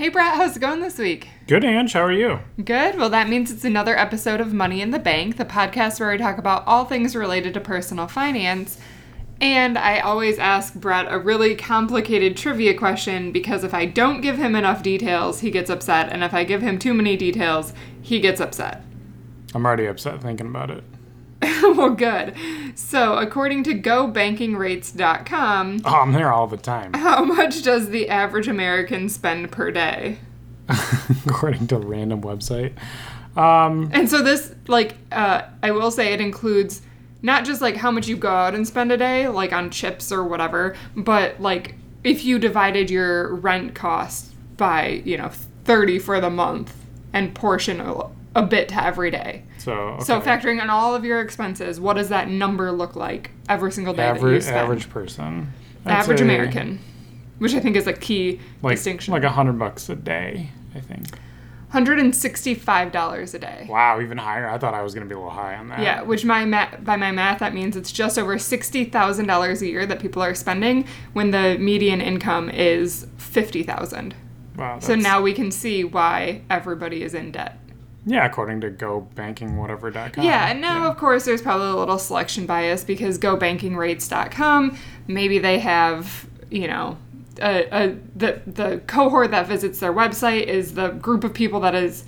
Hey, Brett, how's it going this week? Good, Ange. How are you? Good. Well, that means it's another episode of Money in the Bank, the podcast where we talk about all things related to personal finance. And I always ask Brett a really complicated trivia question because if I don't give him enough details, he gets upset. And if I give him too many details, he gets upset. I'm already upset thinking about it. well, good. So, according to GoBankingRates.com, Oh, I'm there all the time. how much does the average American spend per day? According to a random website. Um, And so this, like, uh, I will say it includes not just like how much you go out and spend a day, like on chips or whatever, but like if you divided your rent cost by, you know, 30 for the month and portion a, a bit to every day. So, okay. So factoring in all of your expenses, what does that number look like every single day average, average person. I'd Average American, which I think is a key Like, distinction. like a hundred bucks a day, I think. $165 a day. Wow, even higher. I thought I was going to be a little high on that. Yeah, which my ma- by my math that means it's just over sixty thousand dollars a year that people are spending when the median income is fifty thousand. Wow. So now we can see why everybody is in debt. Yeah, according to GoBankingWhatever.com. Yeah, and now of course there's probably a little selection bias because GoBankingRates.com maybe they have you know a, a the the cohort that visits their website is the group of people that is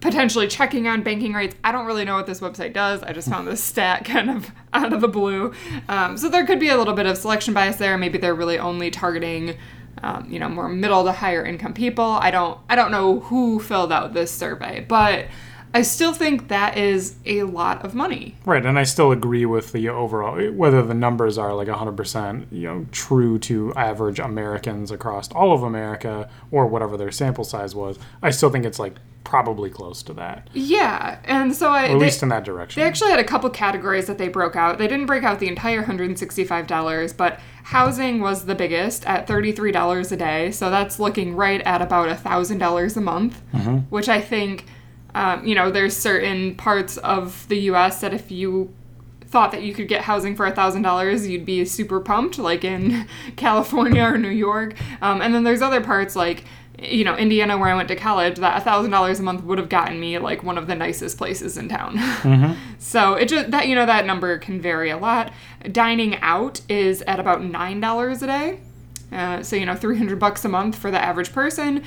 potentially checking on banking rates. I don't really know what this website does. I just found this stat kind of out of the blue. Um, so there could be a little bit of selection bias there. Maybe they're really only targeting, um, you know, more middle to higher income people. I don't, I don't know who filled out this survey, but I still think that is a lot of money. Right, and I still agree with the overall whether the numbers are like 100% you know true to average Americans across all of America or whatever their sample size was. I still think it's like probably close to that. Yeah, and so I Or at they- least in that direction. They actually had a couple categories that they broke out. They didn't break out the entire $165, but housing was the biggest at $33 a day. So that's looking right at about $1,000 a month, which I think, um, you know, there's certain parts of the US that if you thought that you could get housing for $1,000, you'd be super pumped, like in California or New York. Um, and then there's other parts like, you know, Indiana, where I went to college, that $1,000 a month would have gotten me like one of the nicest places in town. so it just, that, you know, that number can vary a lot. Dining out is at about $9 a day. Uh, so, you know, 300 bucks a month for the average person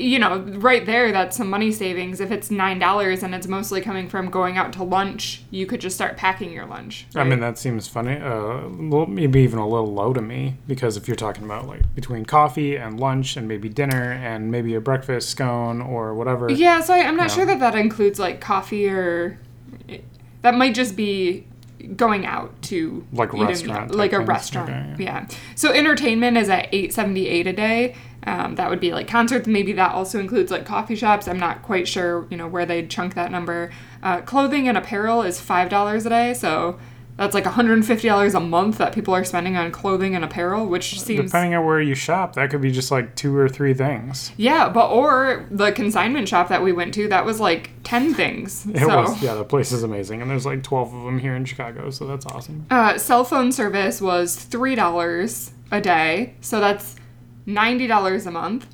you know, right there, that's some money savings. If it's nine dollars and it's mostly coming from going out to lunch, you could just start packing your lunch. I mean, that seems funny. Uh, maybe even a little low to me because if you're talking about like between coffee and lunch and maybe dinner and maybe a breakfast scone or whatever. yeah. So I, I'm not Yeah. sure that that includes like coffee or that might just be going out to Like a restaurant like a things. restaurant. Okay, yeah. So entertainment is at eight seventy eight a day. Um, that would be like concerts. Maybe that also includes like coffee shops. I'm not quite sure, you know, where they'd chunk that number. Uh, clothing and apparel is five dollars a day. So that's like $150 a month that people are spending on clothing and apparel, which seems Depending on where you shop, that could be just like two or three things. yeah. But or the consignment shop that we went to, that was like ten things. It so. was, yeah, the place is amazing. And there's like 12 of them here in Chicago, so that's awesome. Uh, cell phone service was three dollars a day, so that's ninety dollars a month.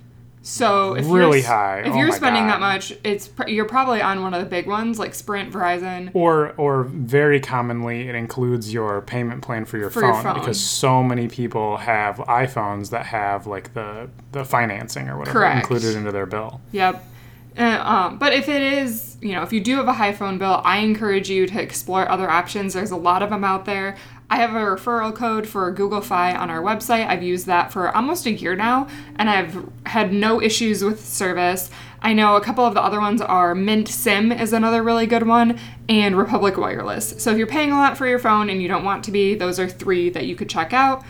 So if Really you're, high. If Oh you're spending God. that much, it's you're probably on one of the big ones like Sprint, Verizon. Or, or very commonly, it includes your payment plan for your, For phone, your phone. because so many people have iPhones that have like the the financing or whatever Correct. included into their bill. Yep. Uh, um, but if it is, you know, if you do have a high phone bill, I encourage you to explore other options. There's a lot of them out there. I have a referral code for Google Fi on our website. I've used that for almost a year now, and I've had no issues with service. I know a couple of the other ones are Mint Sim is another really good one, and Republic Wireless. So if you're paying a lot for your phone and you don't want to be, those are three that you could check out.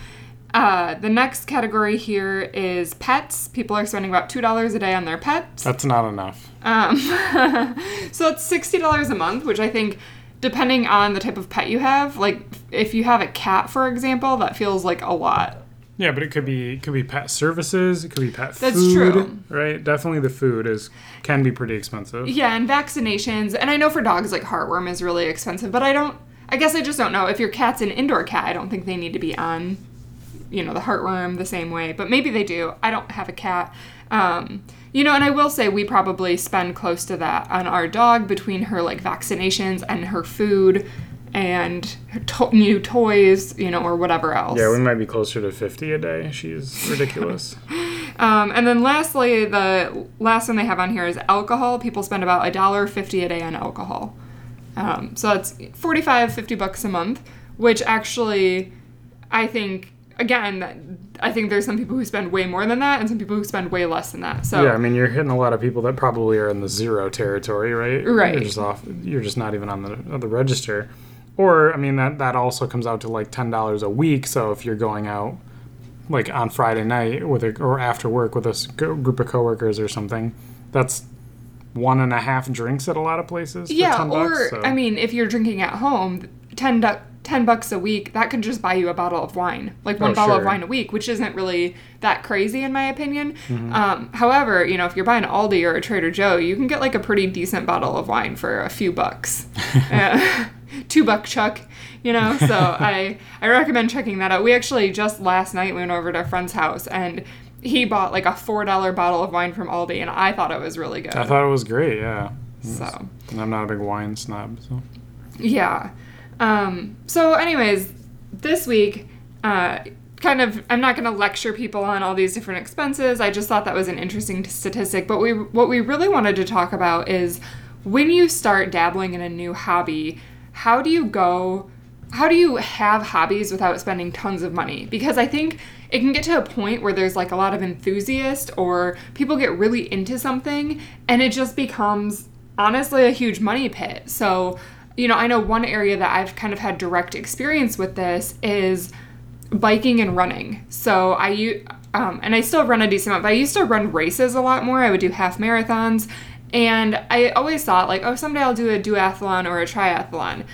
Uh, the next category here is pets. People are spending about two dollars a day on their pets. That's not enough. Um, so it's sixty dollars a month, which I think, depending on the type of pet you have, like if you have a cat, for example, that feels like a lot. Yeah, but it could be it could be pet services, it could be pet That's food, true. right? Definitely the food is can be pretty expensive. Yeah, and vaccinations, and I know for dogs like heartworm is really expensive, but I don't. I guess I just don't know if your cat's an indoor cat. I don't think they need to be on you know, the heartworm the same way, but maybe they do. I don't have a cat. Um, you know, and I will say we probably spend close to that on our dog between her like vaccinations and her food and to- new toys, you know, or whatever else. Yeah, we might be closer to 50 a day. She's ridiculous. Um, and then lastly, the last one they have on here is alcohol. People spend about a dollar fifty a day on alcohol. Um, so that's 45, 50 bucks a month, which actually, I think, again, I think there's some people who spend way more than that and some people who spend way less than that. So yeah, I mean, you're hitting a lot of people that probably are in the zero territory, right? Right. You're just off. You're just not even on the on the register. Or I mean, that that also comes out to like ten dollars a week. So if you're going out like on Friday night with a or after work with a group of coworkers or something, that's one and a half drinks at a lot of places. For yeah, 10 or bucks, so. I mean, if you're drinking at home, 10, du- 10 bucks a week, that could just buy you a bottle of wine, like one Oh, bottle of wine a week, which isn't really that crazy in my opinion. Mm-hmm. Um, however, you know, if you're buying Aldi or a Trader Joe, you can get like a pretty decent bottle of wine for a few bucks. Uh, two buck chuck, you know. So I I recommend checking that out. We actually just last night went over to a friend's house and he bought like a four dollar bottle of wine from Aldi, and I thought it was really good. I thought it was great. Yeah. so. And I'm not a big wine snob, so. Yeah. Um, so, anyways, this week, uh, kind of, I'm not going to lecture people on all these different expenses. I just thought that was an interesting statistic. But we, what we really wanted to talk about is when you start dabbling in a new hobby, how do you go? How do you have hobbies without spending tons of money? Because I think it can get to a point where there's like a lot of enthusiasts or people get really into something and it just becomes honestly a huge money pit. So, you know, I know one area that I've kind of had direct experience with this is biking and running. So I um, and I still run a decent amount, but I used to run races a lot more. I would do half marathons, and I always thought like, oh, someday I'll do a duathlon or a triathlon.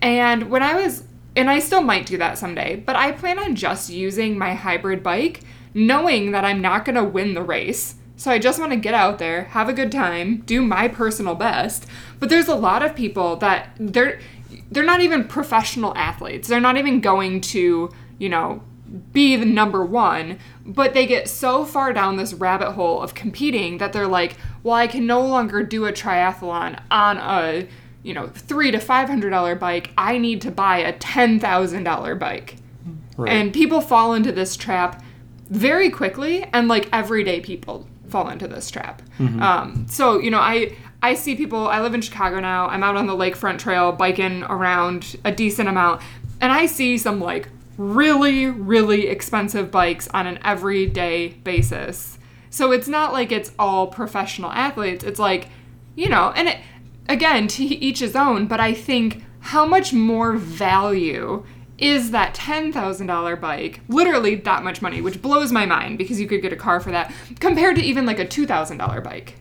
And when I was, and I still might do that someday, but I plan on just using my hybrid bike, knowing that I'm not to win the race. So I just want to get out there, have a good time, do my personal best. But there's a lot of people that they're they're not even professional athletes. They're not even going to, you know, be the number one, but they get so far down this rabbit hole of competing that they're like, well, I can no longer do a triathlon on a, you know, three to five hundred dollar bike. I need to buy a ten thousand dollar bike. Right. And people fall into this trap very quickly, and like everyday people fall into this trap. Um, so you know, I I see people. I live in Chicago now. I'm out on the lakefront trail biking around a decent amount, and I see some like really really expensive bikes on an everyday basis. So it's not like it's all professional athletes. It's like, you know, and it, again, to each his own, but I think how much more value is that $10,000 bike, literally that much money, which blows my mind because you could get a car for that, compared to even like a $2,000 bike?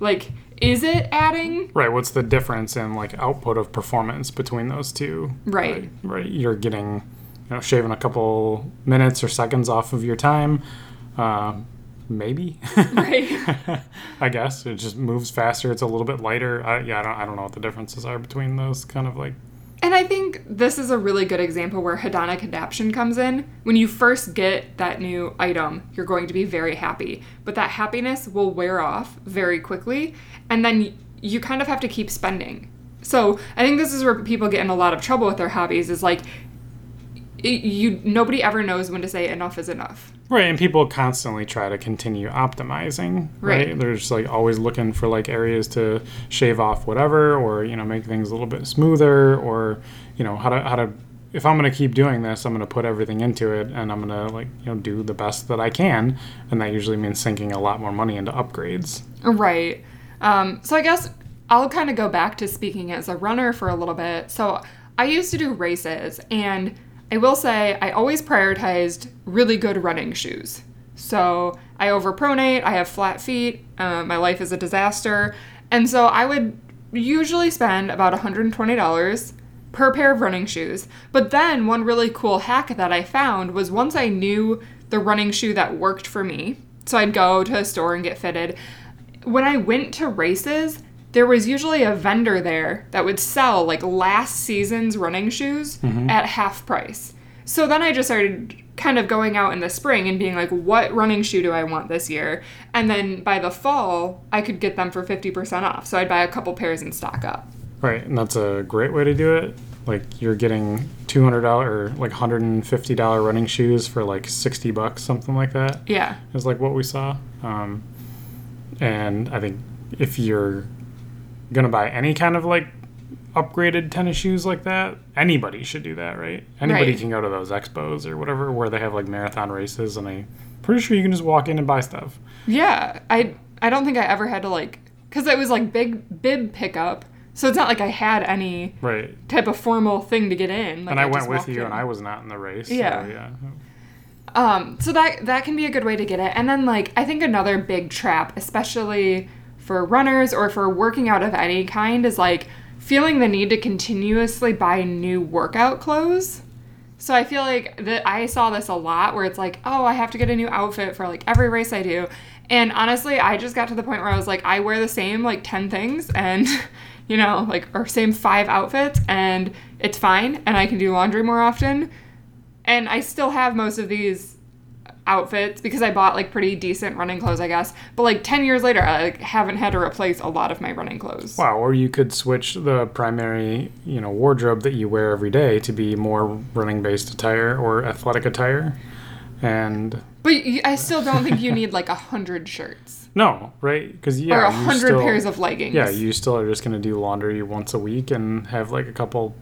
Like, is it adding? Right. What's the difference in like output of performance between those two? Right. Right. You're getting, you know, shaving a couple minutes or seconds off of your time. Uh, maybe. Right. I guess it just moves faster. It's a little bit lighter. I, yeah, I don't. I don't know what the differences are between those kind of like. And I think this is a really good example where hedonic adaptation comes in. When you first get that new item, you're going to be very happy, but that happiness will wear off very quickly, and then you kind of have to keep spending. So I think this is where people get in a lot of trouble with their hobbies. Is like it, you nobody ever knows when to say enough is enough. Right, and people constantly try to continue optimizing. Right, Right. they're just like always looking for like areas to shave off whatever, or you know make things a little bit smoother, or you know how to how to. If I'm gonna keep doing this, I'm gonna put everything into it, and I'm gonna like you know do the best that I can, and that usually means sinking a lot more money into upgrades. Right. Um, so I guess I'll kind of go back to speaking as a runner for a little bit. So I used to do races, and I will say I always prioritized really good running shoes. So I overpronate, I have flat feet, uh, my life is a disaster, and so I would usually spend about $120 per pair of running shoes. But then one really cool hack that I found was once I knew the running shoe that worked for me, so I'd go to a store and get fitted. When I went to races, there was usually a vendor there that would sell like last season's running shoes at half price. So then I just started kind of going out in the spring and being like, what running shoe do I want this year? And then by the fall, I could get them for 50% off. So I'd buy a couple pairs and stock up. Right, and that's a great way to do it. Like you're getting two hundred dollar or like hundred and fifty dollar running shoes for like sixty bucks, something like that. Yeah. Is like what we saw. Um, and I think if you're gonna buy any kind of like upgraded tennis shoes like that, anybody should do that, right? Anybody Right. can go to those expos or whatever where they have like marathon races, and I'm pretty sure you can just walk in and buy stuff. Yeah. I I don't think I ever had to like cuz it was like big bib pickup. So it's not like I had any Right. type of formal thing to get in. Like, and I, went with you, in. and I was not in the race. so, Yeah. yeah. Um, so that that can be a good way to get it. And then like I think another big trap, especially for runners or for working out of any kind, is like feeling the need to continuously buy new workout clothes. So I feel like that I saw this a lot where it's like, oh, I have to get a new outfit for like every race I do. And honestly, I just got to the point where I was like, I wear the same like 10 things and you know, like or same 5 outfits and it's fine and I can do laundry more often and I still have most of these outfits because I bought like pretty decent running clothes, I guess. But like 10 years later, I like, haven't had to replace a lot of my running clothes. Wow, or you could switch the primary, you know, wardrobe that you wear every day to be more running-based attire or athletic attire. And But I still don't think you need like a hundred shirts no, right? Because yeah, or a hundred pairs of leggings. Yeah, you still are just going to do laundry once a week and have like a couple,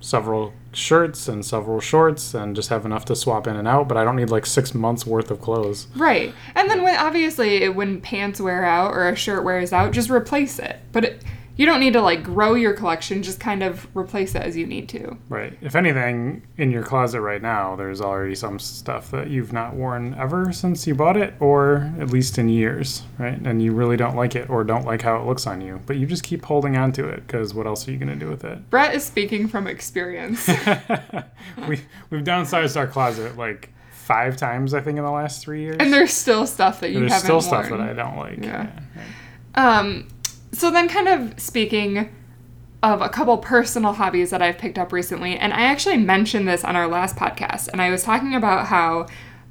several shirts and several shorts and just have enough to swap in and out. But I don't need like six months worth of clothes. Right. And then when obviously when pants wear out or a shirt wears out, just replace it. But it, you don't need to like grow your collection, just kind of replace it as you need to. Right. If anything, in your closet right now, there's already some stuff that you've not worn ever since you bought it, or at least in years, right? And you really don't like it or don't like how it looks on you, but you just keep holding on to it because what else are you going to do with it? Brett is speaking from experience. we, we've downsized our closet like five times, I think, in the last three years. and there's still stuff that you there's haven't still worn. stuff that I don't like. Yeah. Um, so then, kind of speaking of a couple personal hobbies that I've picked up recently, and I actually mentioned this on our last podcast, and I was talking about how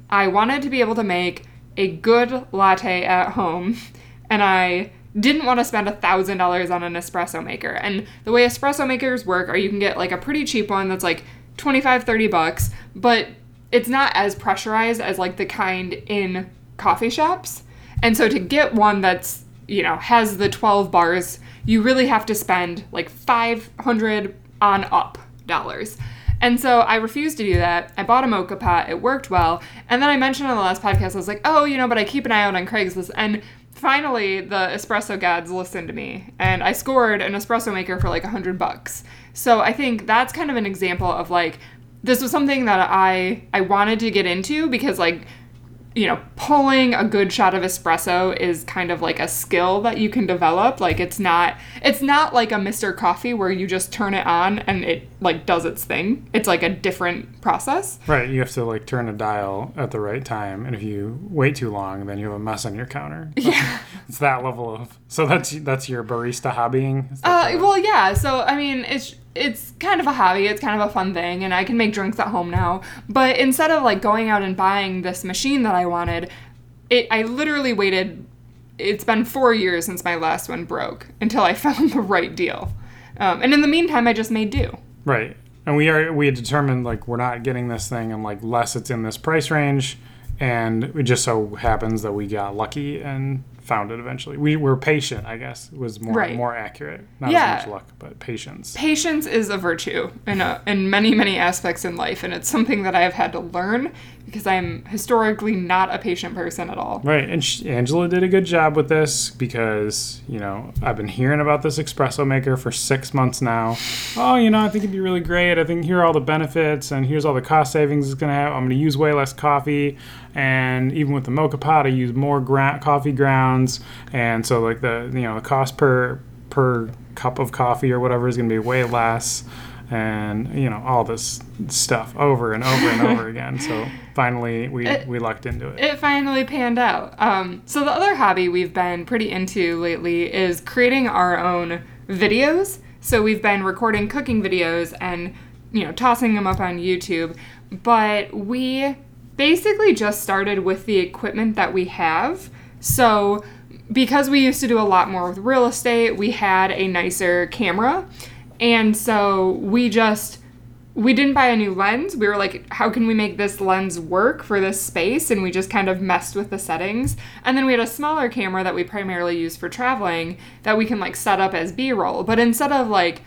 I wanted to be able to make a good latte at home, and I didn't want to spend a thousand dollars on an espresso maker. And the way espresso makers work are you can get like a pretty cheap one that's like 25, 30 bucks, but it's not as pressurized as like the kind in coffee shops. And so to get one that's, you know, has the 12 bars, you really have to spend like 500 on up dollars. And so I refused to do that. I bought a moka pot. It worked well. And then I mentioned on the last podcast, I was like, oh, you know, but I keep an eye out on Craigslist. And finally, the espresso gods listened to me. And I scored an espresso maker for like 100 bucks. So I think that's kind of an example of like, this was something that I I wanted to get into because like you know, pulling a good shot of espresso is kind of like a skill that you can develop. Like it's not it's not like a Mr. Coffee where you just turn it on and it like does its thing. It's like a different process. Right, you have to like turn a dial at the right time, and if you wait too long, then you have a mess on your counter. Yeah. It's that level of. So that's that's your barista hobbying. Uh, well, yeah. So I mean, it's it's kind of a hobby. It's kind of a fun thing, and I can make drinks at home now. But instead of like going out and buying this machine that I wanted, it I literally waited. It's been four years since my last one broke until I found the right deal. Um, and in the meantime, I just made do. Right. And we are we had determined like we're not getting this thing and like unless it's in this price range, and it just so happens that we got lucky and found it eventually. We were patient, I guess, was more Right. more accurate. Not Yeah. as much luck, but patience. Patience is a virtue in a, in many many aspects in life, and it's something that I have had to learn because I'm historically not a patient person at all. Right, and sh- Angela did a good job with this because you know I've been hearing about this espresso maker for six months now. Oh, you know I think it'd be really great. I think here are all the benefits, and here's all the cost savings it's gonna have. I'm gonna use way less coffee, and even with the moka pot, I use more gra- coffee grounds, and so like the you know the cost per per cup of coffee or whatever is gonna be way less. And you know all this stuff over and over and over again. So finally, we It- we lucked into it. It finally panned out. Um, so the other hobby we've been pretty into lately is creating our own videos. So we've been recording cooking videos and you know tossing them up on YouTube. But we basically just started with the equipment that we have. So, because we used to do a lot more with real estate, we had a nicer camera. And so we just we didn't buy a new lens. We were like, how can we make this lens work for this space? And we just kind of messed with the settings. And then we had a smaller camera that we primarily use for traveling that we can like set up as B roll. But instead of like,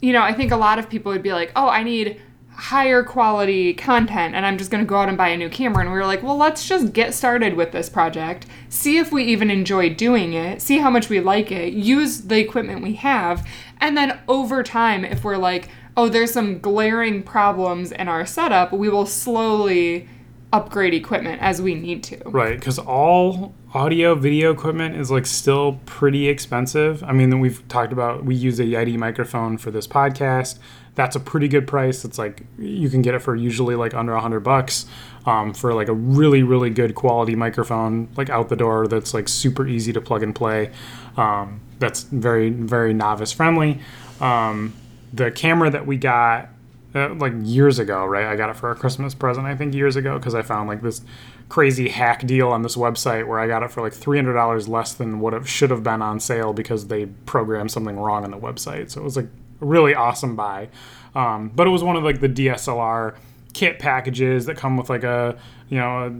you know, I think a lot of people would be like, oh, I need higher quality content and I'm just going to go out and buy a new camera. And we were like, well, let's just get started with this project, see if we even enjoy doing it, see how much we like it, use the equipment we have. And then over time, if we're like, oh, there's some glaring problems in our setup, we will slowly upgrade equipment as we need to. Right, because all audio video equipment is like still pretty expensive. I mean, we've talked about we use a Yeti microphone for this podcast. That's a pretty good price. It's like you can get it for usually like under a hundred bucks um, for like a really really good quality microphone, like out the door. That's like super easy to plug and play. Um, that's very very novice friendly. Um, the camera that we got uh, like years ago, right? I got it for a Christmas present, I think years ago, because I found like this crazy hack deal on this website where I got it for like $300 less than what it should have been on sale because they programmed something wrong on the website. So it was like really awesome buy. Um, but it was one of like the DSLR kit packages that come with like a you know a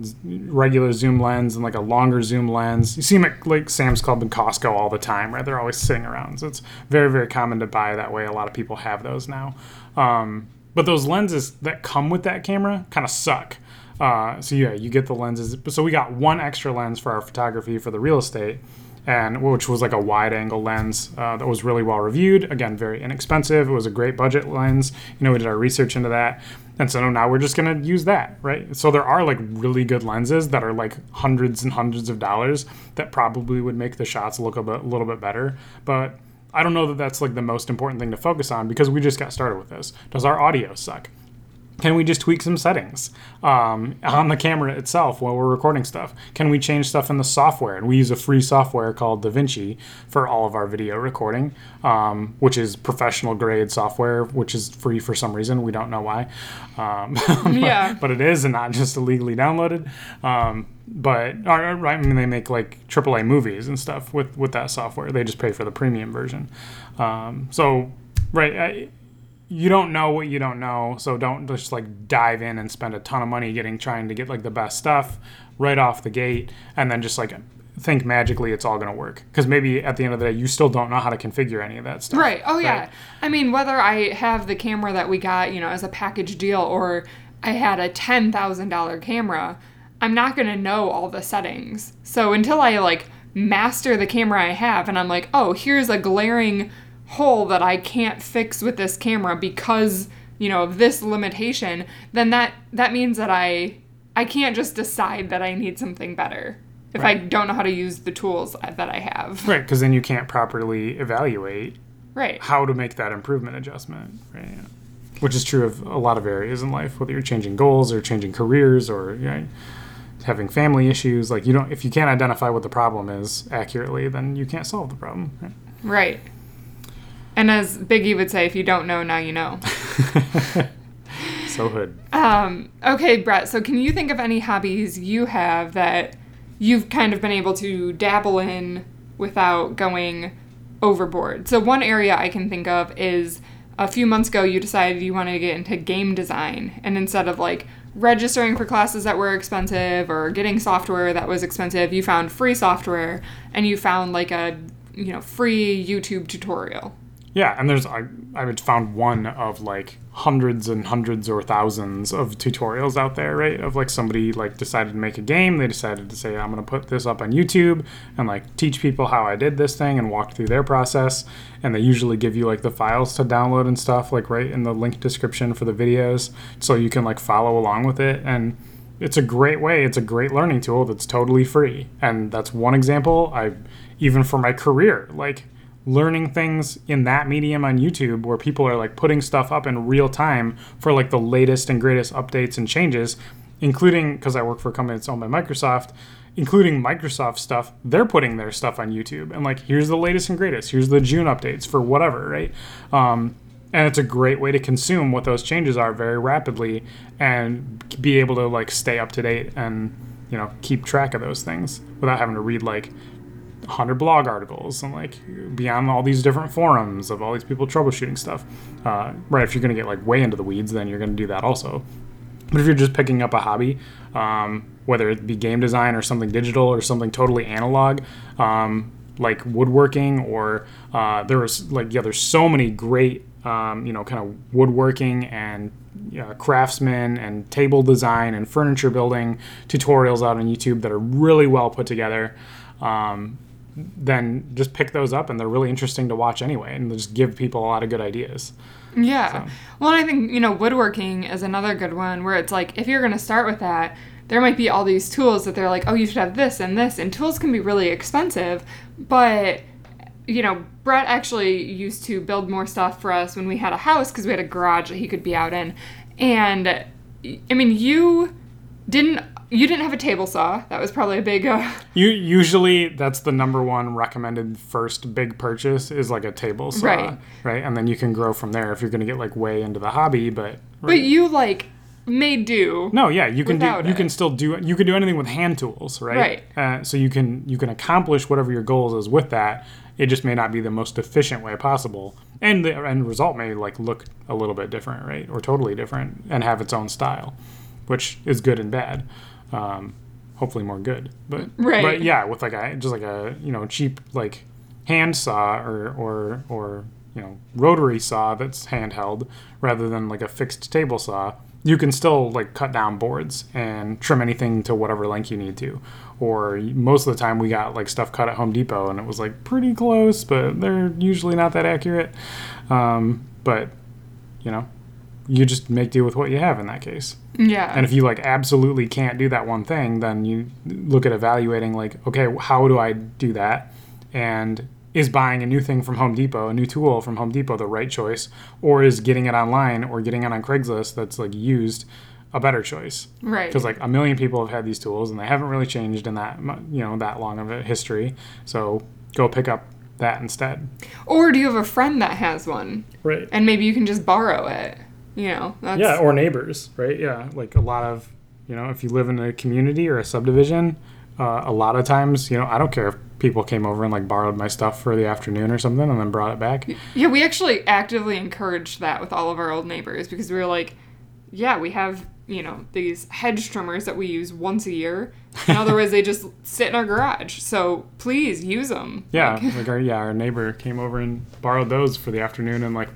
regular zoom lens and like a longer zoom lens. You see them at like Sam's Club and Costco all the time, right? They're always sitting around, so it's very very common to buy that way. A lot of people have those now. Um, but those lenses that come with that camera kind of suck. Uh, so yeah, you get the lenses. So we got one extra lens for our photography for the real estate and which was like a wide angle lens uh, that was really well reviewed. Again, very inexpensive. It was a great budget lens. You know, we did our research into that. And so now we're just going to use that, right? So there are like really good lenses that are like hundreds and hundreds of dollars that probably would make the shots look a, bit, a little bit better. But I don't know that that's like the most important thing to focus on because we just got started with this. Does our audio suck? Can we just tweak some settings um, on the camera itself while we're recording stuff? Can we change stuff in the software? And we use a free software called DaVinci for all of our video recording, um, which is professional grade software, which is free for some reason. We don't know why. Um, yeah. but, but, it is and not just illegally downloaded. Um, but right I mean, they make like AAA movies and stuff with, with that software. They just pay for the premium version. Um, so, right. I, you don't know what you don't know, so don't just like dive in and spend a ton of money getting trying to get like the best stuff right off the gate, and then just like think magically it's all going to work because maybe at the end of the day you still don't know how to configure any of that stuff. Right. Oh yeah. Right? I mean, whether I have the camera that we got, you know, as a package deal, or I had a ten thousand dollar camera, I'm not going to know all the settings. So until I like master the camera I have, and I'm like, oh, here's a glaring hole that I can't fix with this camera because, you know, of this limitation, then that that means that I I can't just decide that I need something better if right. I don't know how to use the tools that I have. Right, because then you can't properly evaluate right how to make that improvement adjustment. Right. Which is true of a lot of areas in life, whether you're changing goals or changing careers or you know, having family issues. Like you don't, if you can't identify what the problem is accurately, then you can't solve the problem. Right. right. And as Biggie would say, if you don't know, now you know. so hood. Um, okay, Brett. So, can you think of any hobbies you have that you've kind of been able to dabble in without going overboard? So, one area I can think of is a few months ago you decided you wanted to get into game design, and instead of like registering for classes that were expensive or getting software that was expensive, you found free software and you found like a you know free YouTube tutorial. Yeah, and there's I I found one of like hundreds and hundreds or thousands of tutorials out there, right? Of like somebody like decided to make a game, they decided to say I'm going to put this up on YouTube and like teach people how I did this thing and walk through their process, and they usually give you like the files to download and stuff like right in the link description for the videos so you can like follow along with it and it's a great way. It's a great learning tool that's totally free. And that's one example. I even for my career, like learning things in that medium on YouTube where people are like putting stuff up in real time for like the latest and greatest updates and changes, including because I work for a company that's owned by Microsoft, including Microsoft stuff, they're putting their stuff on YouTube and like here's the latest and greatest, here's the June updates for whatever, right? Um, and it's a great way to consume what those changes are very rapidly and be able to like stay up to date and you know keep track of those things without having to read like 100 blog articles and like be on all these different forums of all these people troubleshooting stuff. Uh, right if you're going to get like way into the weeds then you're going to do that also. But if you're just picking up a hobby um, whether it be game design or something digital or something totally analog um, like woodworking or uh, there was like yeah there's so many great um, you know kind of woodworking and uh, craftsman and table design and furniture building tutorials out on youtube that are really well put together. Um, then just pick those up and they're really interesting to watch anyway and they just give people a lot of good ideas Yeah. Well, I think, you know, woodworking is another good one where it's like, if you're going to start with that, there might be all these tools that they're like, oh, you should have this and this. And tools can be really expensive. But, you know, Brett actually used to build more stuff for us when we had a house because we had a garage that he could be out in. And, I mean, you didn't. You didn't have a table saw. That was probably a big. Uh, You usually that's the number one recommended first big purchase is like a table saw, Right. right? And then you can grow from there if you're going to get like way into the hobby. But but you like made do. no, yeah, you can do you it. can still do you can do anything with hand tools, right? Right. Uh, so you can you can accomplish whatever your goals is with that. It just may not be the most efficient way possible, and the end result may like look a little bit different, right, or totally different, and have its own style, which is good and bad. Um, hopefully more good, but Right. But yeah, with like a just like a you know cheap like hand saw or or or you know rotary saw that's handheld rather than like a fixed table saw you can still like cut down boards and trim anything to whatever length you need to. Or most of the time we got like stuff cut at home depot and it was like pretty close but they're usually not that accurate. Um, but you know you just make do with what you have in that case Yeah. and if you like absolutely can't do that one thing, then you look at evaluating like, okay, how do I do that? And is buying a new thing from Home Depot, a new tool from Home Depot, the right choice, or is getting it online or getting it on Craigslist that's like used a better choice? right. Because like a million people have had these tools and they haven't really changed in that mu- you know that long of a history. So go pick up that instead. Or do you have a friend that has one? Right. And maybe you can just borrow it. You know, that's Yeah, or neighbors, right? Yeah, like a lot of, you know, if you live in a community or a subdivision, uh, a lot of times, you know, I don't care if people came over and like borrowed my stuff for the afternoon or something and then brought it back. Yeah, we actually actively encouraged that with all of our old neighbors because we were like, yeah, we have, you know, these hedge trimmers that we use once a year. And otherwise, they just sit in our garage. So please use them. Yeah, like our yeah, our neighbor came over and borrowed those for the afternoon and like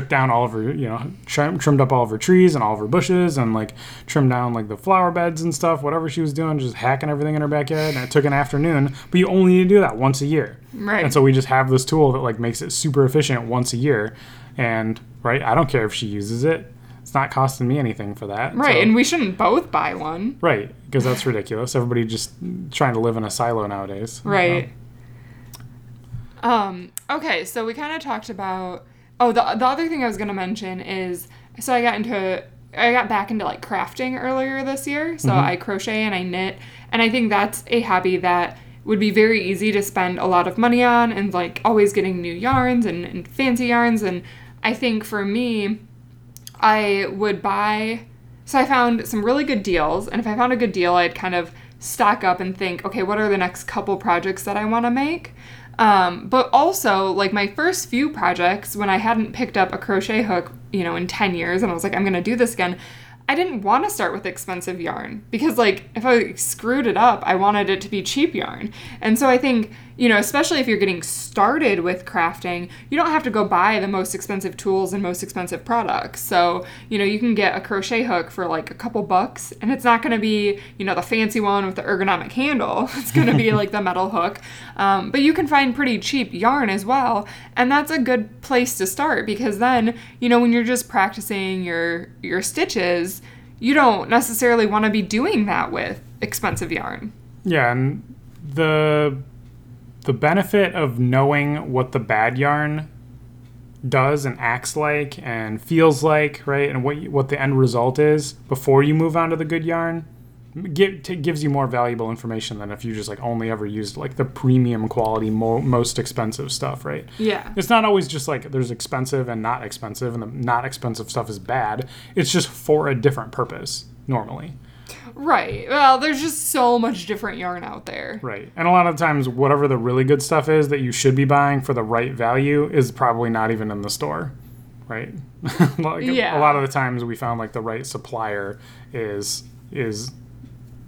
took down all of her, you know, trim, trimmed up all of her trees and all of her bushes and like trimmed down like the flower beds and stuff, whatever she was doing, just hacking everything in her backyard. And it took an afternoon, but you only need to do that once a year. Right. And so we just have this tool that like makes it super efficient once a year. And right, I don't care if she uses it. It's not costing me anything for that. right. So- And we shouldn't both buy one. right, because that's ridiculous. Everybody just trying to live in a silo nowadays. Right. Um, okay, so we kind of talked about. Oh, the, the other thing I was going to mention is so I got into. I got back into like crafting earlier this year. So mm-hmm. I crochet and I knit. And I think that's a hobby that would be very easy to spend a lot of money on and like always getting new yarns and, and fancy yarns. And I think for me, I would buy. So I found some really good deals, and if I found a good deal, I'd kind of stock up and think, okay, what are the next couple projects that I want to make? Um, but also, like my first few projects, when I hadn't picked up a crochet hook, you know, in 10 years, and I was like, I'm to do this again, I didn't want to start with expensive yarn because, like, if I screwed it up, I wanted it to be cheap yarn. And so I think, you know, especially if you're getting started with crafting, you don't have to go buy the most expensive tools and most expensive products. So, you know, you can get a crochet hook for like a couple bucks, and it's not going to be, you know, the fancy one with the ergonomic handle. It's going to be like the metal hook. Um, but you can find pretty cheap yarn as well, and that's a good place to start because then, you know, when you're just practicing your your stitches, you don't necessarily want to be doing that with expensive yarn. Yeah, and the the benefit of knowing what the bad yarn does and acts like and feels like, right, and what you, what the end result is before you move on to the good yarn, give, t- gives you more valuable information than if you just like only ever used like the premium quality, mo- most expensive stuff, right? Yeah. It's not always just like there's expensive and not expensive, and the not expensive stuff is bad. It's just for a different purpose normally. Right. Well, there's just so much different yarn out there. Right. And a lot of times, whatever the really good stuff is that you should be buying for the right value is probably not even in the store. Right. like Yeah. A lot of the times we found like the right supplier is is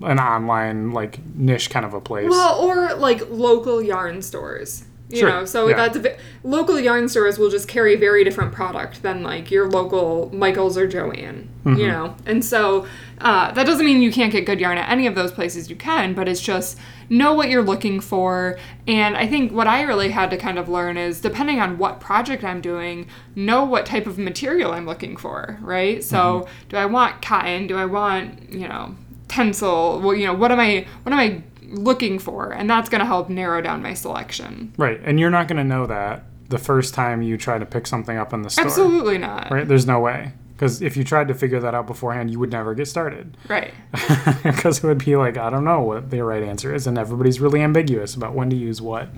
an online like niche kind of a place. Well, or like local yarn stores. You Sure, know, so yeah. that's local yarn stores will just carry very different product than like your local Michaels or Joann. Mm-hmm. You know, and so uh, that doesn't mean you can't get good yarn at any of those places. You can, but it's just know what you're looking for. And I think what I really had to kind of learn is depending on what project I'm doing, know what type of material I'm looking for. Right. So Mm-hmm. do I want cotton? Do I want you know tencel? Well, you know, what am I? What am I? Looking for and that's going to help narrow down my selection right. And you're not going to know that the first time you try to pick something up in the store. absolutely not Right. There's no way. Because if you tried to figure that out beforehand, you would never get started. right Because it would be like, I don't know what the right answer is. And everybody's really ambiguous about when to use what.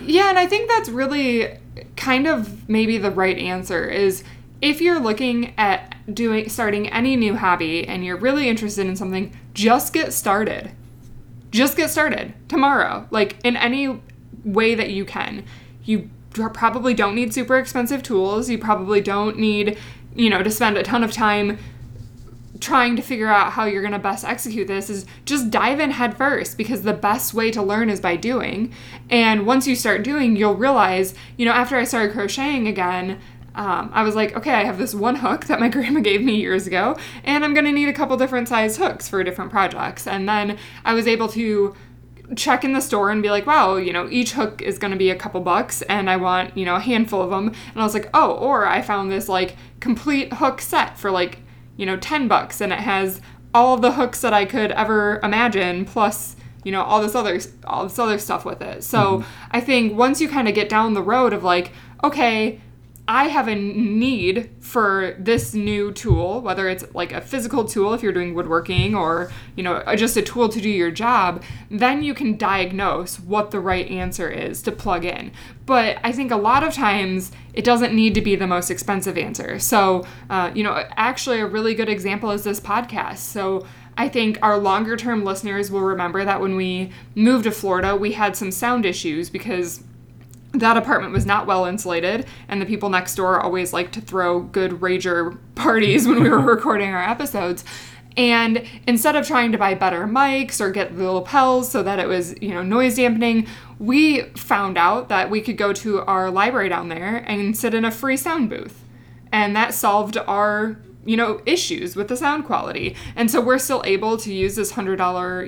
yeah and i think that's really kind of maybe the right answer is if you're looking at doing starting any new hobby and you're really interested in something just get started just get started tomorrow like in any way that you can. You probably don't need super expensive tools. You probably don't need you know to spend a ton of time trying to figure out how you're going to best execute this. Is just dive in head first because the best way to learn is by doing. And once you start doing, you'll realize, you know, after I started crocheting again, um, I was like, okay, I have this one hook that my grandma gave me years ago, and I'm going to need a couple different size hooks for different projects. And then I was able to check in the store and be like, wow, you know, each hook is going to be a couple bucks and I want, you know, a handful of them. And I was like, oh, or I found this like complete hook set for like, you know, 10 bucks and it has all the hooks that I could ever imagine plus, you know, all this other all this other stuff with it. So, I think once you kind of get down the road of like, okay, I have a need for this new tool, whether it's like a physical tool if you're doing woodworking or, you know, just a tool to do your job, then you can diagnose what the right answer is to plug in. But I think a lot of times it doesn't need to be the most expensive answer. So, uh, you know, actually, a really good example is this podcast. So, I think our longer term listeners will remember that when we moved to Florida, we had some sound issues because that apartment was not well insulated, and the people next door always liked to throw good rager parties when we were recording our episodes. And instead of trying to buy better mics or get the lapels so that it was, you know, noise dampening, we found out that we could go to our library down there and sit in a free sound booth. And that solved our, you know, issues with the sound quality. And so we're still able to use this $100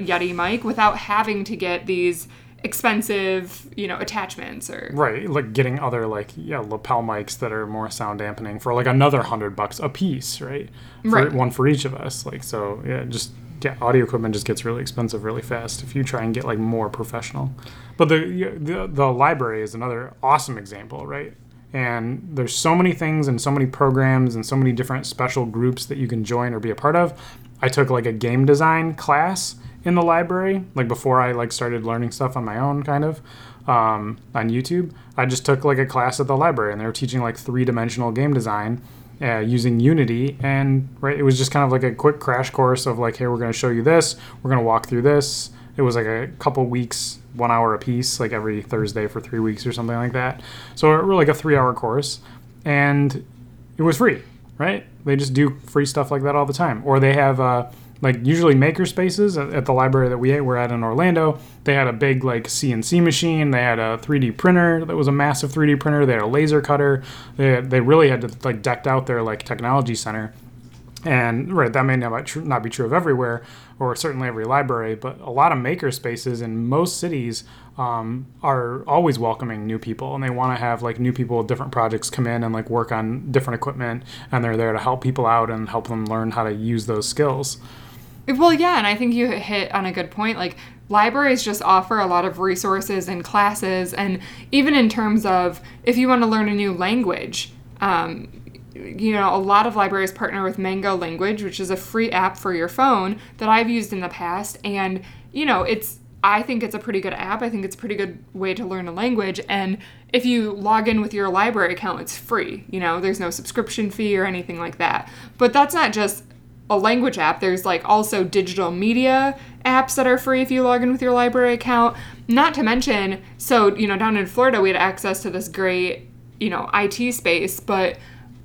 Yeti mic without having to get these expensive, you know, attachments or Right, like getting other like yeah lapel mics that are more sound dampening for like another hundred bucks a piece, right? For, Right. One for each of us. Like so, yeah, just yeah, audio equipment just gets really expensive really fast if you try and get like more professional. But the the, the library is another awesome example, right? And there's so many things and so many programs and so many different special groups that you can join or be a part of. I took like a game design class in the library, like before I like started learning stuff on my own, kind of um, on YouTube. I just took like a class at the library, and they were teaching like three dimensional game design uh, using Unity, and right, it was just kind of like a quick crash course of like, hey, we're going to show you this, we're going to walk through this. It was like a couple weeks, one hour a piece, like every Thursday for three weeks or something like that. So it was like a three-hour course, and it was free, right? They just do free stuff like that all the time, or they have. Uh, like usually maker spaces at, the library that we were at in Orlando, they had a big like CNC machine. They had a 3D printer that was a massive 3D printer. They had a laser cutter. They, they really had to like decked out their like technology center. And right, that may not, not be true of everywhere, or certainly every library, but a lot of maker spaces in most cities um, are always welcoming new people, and they want to have like new people with different projects come in and like work on different equipment, and they're there to help people out and help them learn how to use those skills. Well, yeah, and I think you hit on a good point. Like, libraries just offer a lot of resources and classes, and even in terms of if you want to learn a new language, um, you know, a lot of libraries partner with Mango Language, which is a free app for your phone that I've used in the past. And, you know, it's, I think it's a pretty good app. I think it's a pretty good way to learn a language. And if you log in with your library account, it's free. You know, there's no subscription fee or anything like that. But that's not just a language app. There's like also digital media apps that are free if you log in with your library account. Not to mention, so, you know, down in Florida, we had access to this great, you know, IT space, but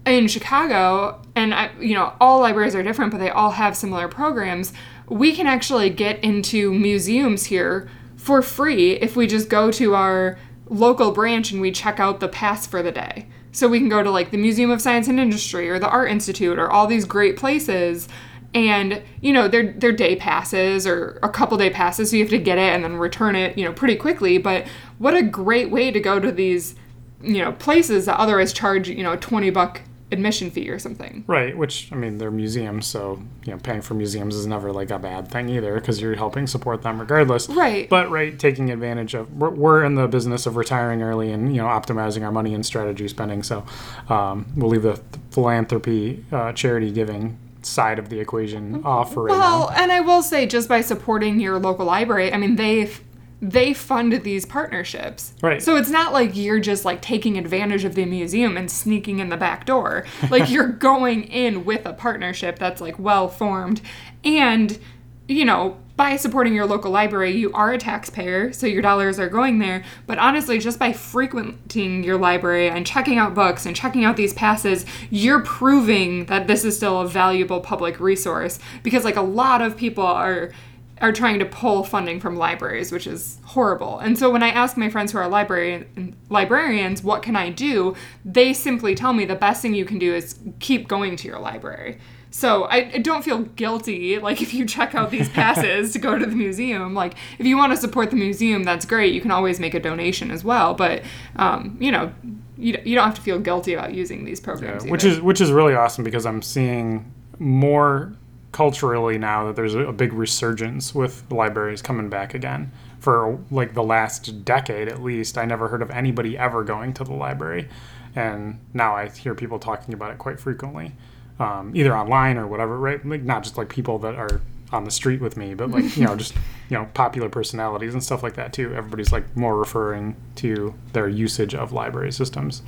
in Chicago, and I, you know, all libraries are different, but they all have similar programs. We can actually get into museums here for free if we just go to our local branch and we check out the pass for the day. So we can go to like the Museum of Science and Industry or the Art Institute or all these great places. And you know they're they're day passes or a couple day passes so you have to get it and then return it you know pretty quickly. But what a great way to go to these you know places that otherwise charge you know 20 buck admission fee or something. Right, which I mean they're museums, so you know paying for museums is never like a bad thing either because you're helping support them regardless. Right. But right, taking advantage of we're, we're in the business of retiring early and you know optimizing our money and strategy spending. So um, we'll leave the philanthropy, uh, charity giving side of the equation off for right well, now. and I will say just by supporting your local library, I mean they've they fund these partnerships. Right. So it's not like you're just like taking advantage of the museum and sneaking in the back door. Like you're going in with a partnership that's like well formed. And, you know, by supporting your local library, you are a taxpayer, so your dollars are going there. But honestly, just by frequenting your library and checking out books and checking out these passes, you're proving that this is still a valuable public resource. Because, like, a lot of people are are trying to pull funding from libraries, which is horrible. And so when I ask my friends who are library librarians, what can I do? They simply tell me the best thing you can do is keep going to your library. So I, I don't feel guilty like if you check out these passes to go to the museum. Like if you want to support the museum, that's great. You can always make a donation as well. But um, you know, you, you don't have to feel guilty about using these programs. Yeah, which either. is which is really awesome because I'm seeing more culturally now that there's a, big resurgence with libraries coming back again. For like the last decade at least, I never heard of anybody ever going to the library, and now I hear people talking about it quite frequently, um, either online or whatever. Right, like not just like people that are on the street with me, but like you know just you know popular personalities and stuff like that too. Everybody's like more referring to their usage of library systems.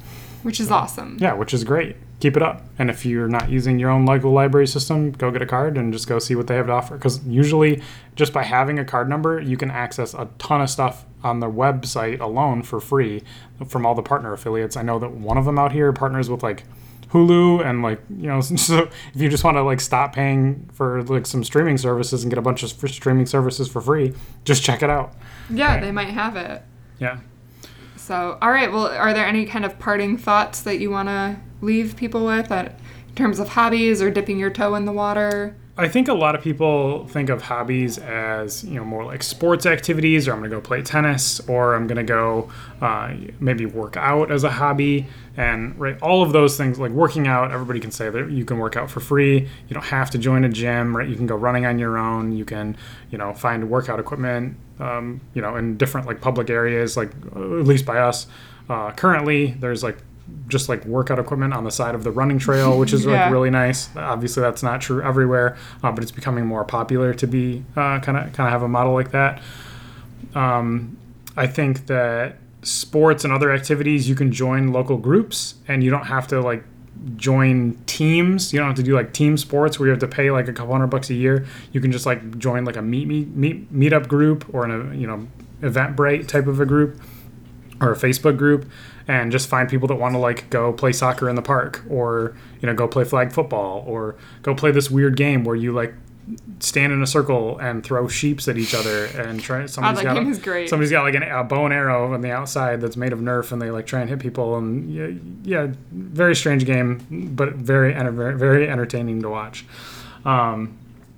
which is awesome. Yeah, which is great. Keep it up. And if you're not using your own local library system, go get a card and just go see what they have to offer. Because usually, just by having a card number, you can access a ton of stuff on their website alone for free from all the partner affiliates. I know that one of them out here partners with like Hulu and like you know so if you just want to like stop paying for like some streaming services and get a bunch of free streaming services for free, just check it out. Yeah, Right. they might have it. Yeah. So, all right. Well, are there any kind of parting thoughts that you want to leave people with in terms of hobbies or dipping your toe in the water? I think a lot of people think of hobbies as you know more like sports activities, or I'm going to go play tennis, or I'm going to go uh, maybe work out as a hobby, and right, all of those things like working out. Everybody can say that you can work out for free. You don't have to join a gym, right? You can go running on your own. You can you know find workout equipment, um, you know, in different like public areas, like at least by us. Uh, currently, there's like just like workout equipment on the side of the running trail, which is like really nice. Obviously, that's not true everywhere, uh, but it's becoming more popular to be kind of kind of have a model like that. Um, I think that sports and other activities you can join local groups, and you don't have to like join teams. You don't have to do like team sports where you have to pay like a couple hundred bucks a year. You can just like join like a meet meet meet meetup group or in a you know Eventbrite type of a group or a Facebook group and just find people that want to like go play soccer in the park or you know go play flag football or go play this weird game where you like stand in a circle and throw sheeps at each other and try somebody's that got game a- is great. somebody's got like an, a bow and arrow on the outside that's made of nerf and they like try and hit people and yeah, yeah very strange game but very very, very entertaining to watch um,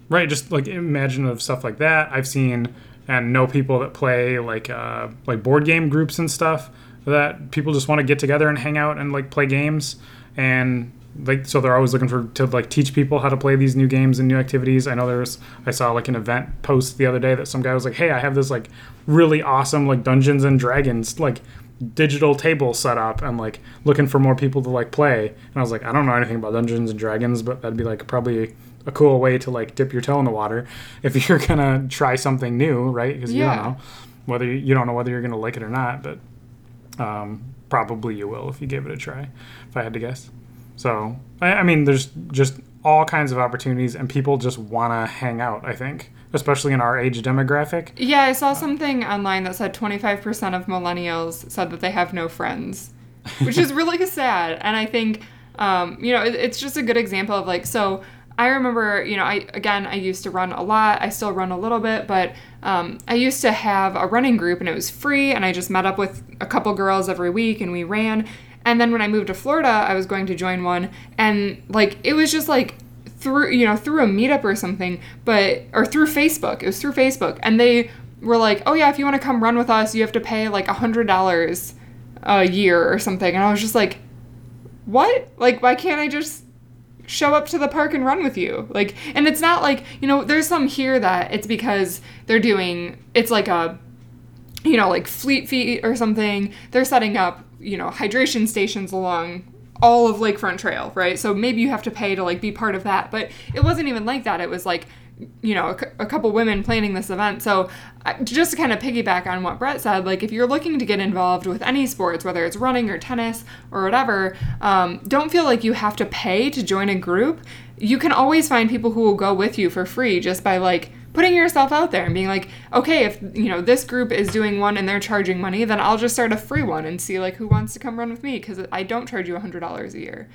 right just like imaginative stuff like that i've seen and know people that play like uh, like board game groups and stuff that people just want to get together and hang out and like play games. And like so they're always looking for to like teach people how to play these new games and new activities. I know there's i saw like an event post the other day that some guy was like hey i have this like really awesome like dungeons and dragons like digital table set up. And like looking for more people to like play. And I was like, I don't know anything about Dungeons and Dragons, but that'd be like probably a cool way to like dip your toe in the water if you're gonna try something new, right? Because you don't know whether you, you don't know whether you're gonna like it or not, but um, probably you will if you give it a try. If I had to guess. So I, I mean, there's just all kinds of opportunities, and people just want to hang out. I think, especially in our age demographic. Yeah, I saw something online that said 25% of millennials said that they have no friends, which is really sad. And I think, um, you know, it, it's just a good example of like, so I remember, you know, I again, I used to run a lot. I still run a little bit, but um, I used to have a running group and it was free. And I just met up with a couple girls every week and we ran. And then when I moved to Florida, I was going to join one, and like it was just like through you know through a meetup or something, but or through Facebook. It was through Facebook, and they were like, "Oh yeah, if you want to come run with us, you have to pay like a hundred dollars a year or something." And I was just like, "What? Like, why can't I just?" Show up to the park and run with you like and it's not like you know there's some here that it's because they're doing it's like a you know, like Fleet Feet or something, they're setting up, you know, hydration stations along all of Lakefront Trail, right? So maybe you have to pay to like be part of that, but it wasn't even like that. It was like, you know, a, a couple women planning this event. So just to kind of piggyback on what Brett said, like if you're looking to get involved with any sports, whether it's running or tennis or whatever, um, don't feel like you have to pay to join a group. You can always find people who will go with you for free just by like putting yourself out there and being like, okay, if you know this group is doing one and they're charging money, then I'll just start a free one and see like who wants to come run with me because I don't charge you a hundred dollars a year.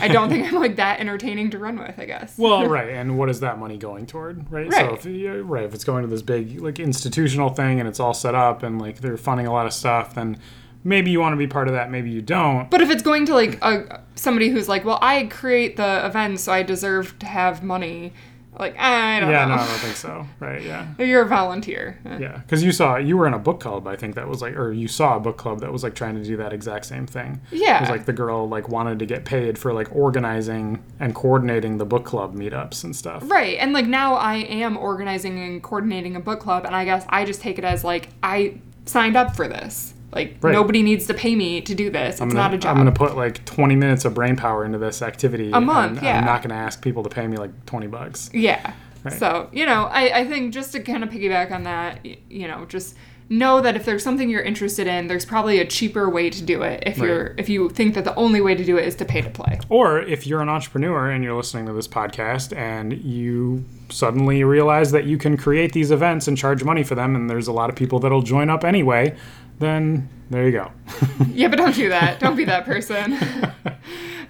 I don't think I'm like that entertaining to run with. I guess. Well, right, and what is that money going toward, right? Right. So, if right, if it's going to this big like institutional thing and it's all set up and like they're funding a lot of stuff, then maybe you want to be part of that, maybe you don't. But if it's going to like a somebody who's like, well, I create the event, so I deserve to have money. Like I don't Yeah, know. no, I don't think so. Right? Yeah. You're a volunteer. Yeah, because you saw you were in a book club, I think that was like, or you saw a book club that was like trying to do that exact same thing. Yeah. it was like the girl like wanted to get paid for like organizing and coordinating the book club meetups and stuff. Right. And like now I am organizing and coordinating a book club and I guess I just take it as like I signed up for this. Like Right. nobody needs to pay me to do this. It's gonna, not a job. I'm gonna put like 20 minutes of brain power into this activity. A month, and yeah. I'm not gonna ask people to pay me like 20 bucks. Yeah. Right. So, you know, I, I think just to kind of piggyback on that, you know, just know that if there's something you're interested in, there's probably a cheaper way to do it if you're if you think that the only way to do it is to pay to play. Or if you're an entrepreneur and you're listening to this podcast and you suddenly realize that you can create these events and charge money for them, and there's a lot of people that'll join up anyway, then there you go. Yeah, but don't do that. Don't be that person.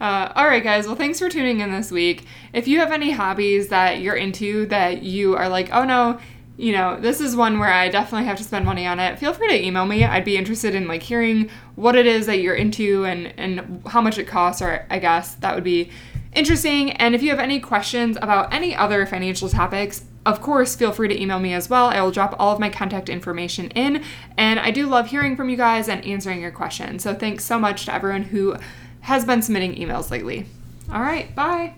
Uh, all right, guys. Well, thanks for tuning in this week. If you have any hobbies that you're into that you are like, oh no, you know, this is one where I definitely have to spend money on it, feel free to email me. I'd be interested in like hearing what it is that you're into and and how much it costs, or I guess that would be interesting. And if you have any questions about any other financial topics, of course, feel free to email me as well. I will drop all of my contact information in. And I do love hearing from you guys and answering your questions. So thanks so much to everyone who has been submitting emails lately. All right, bye.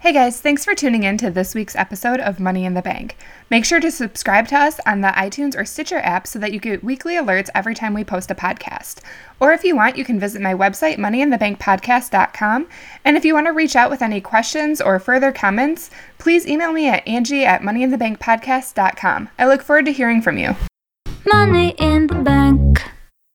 Hey guys, thanks for tuning in to this week's episode of Money in the Bank. Make sure to subscribe to us on the iTunes or Stitcher app so that you get weekly alerts every time we post a podcast. Or if you want, you can visit my website, moneyinthebankpodcast.com. And if you want to reach out with any questions or further comments, please email me at angie at moneyinthebankpodcast.com. I look forward to hearing from you. Money in the bank.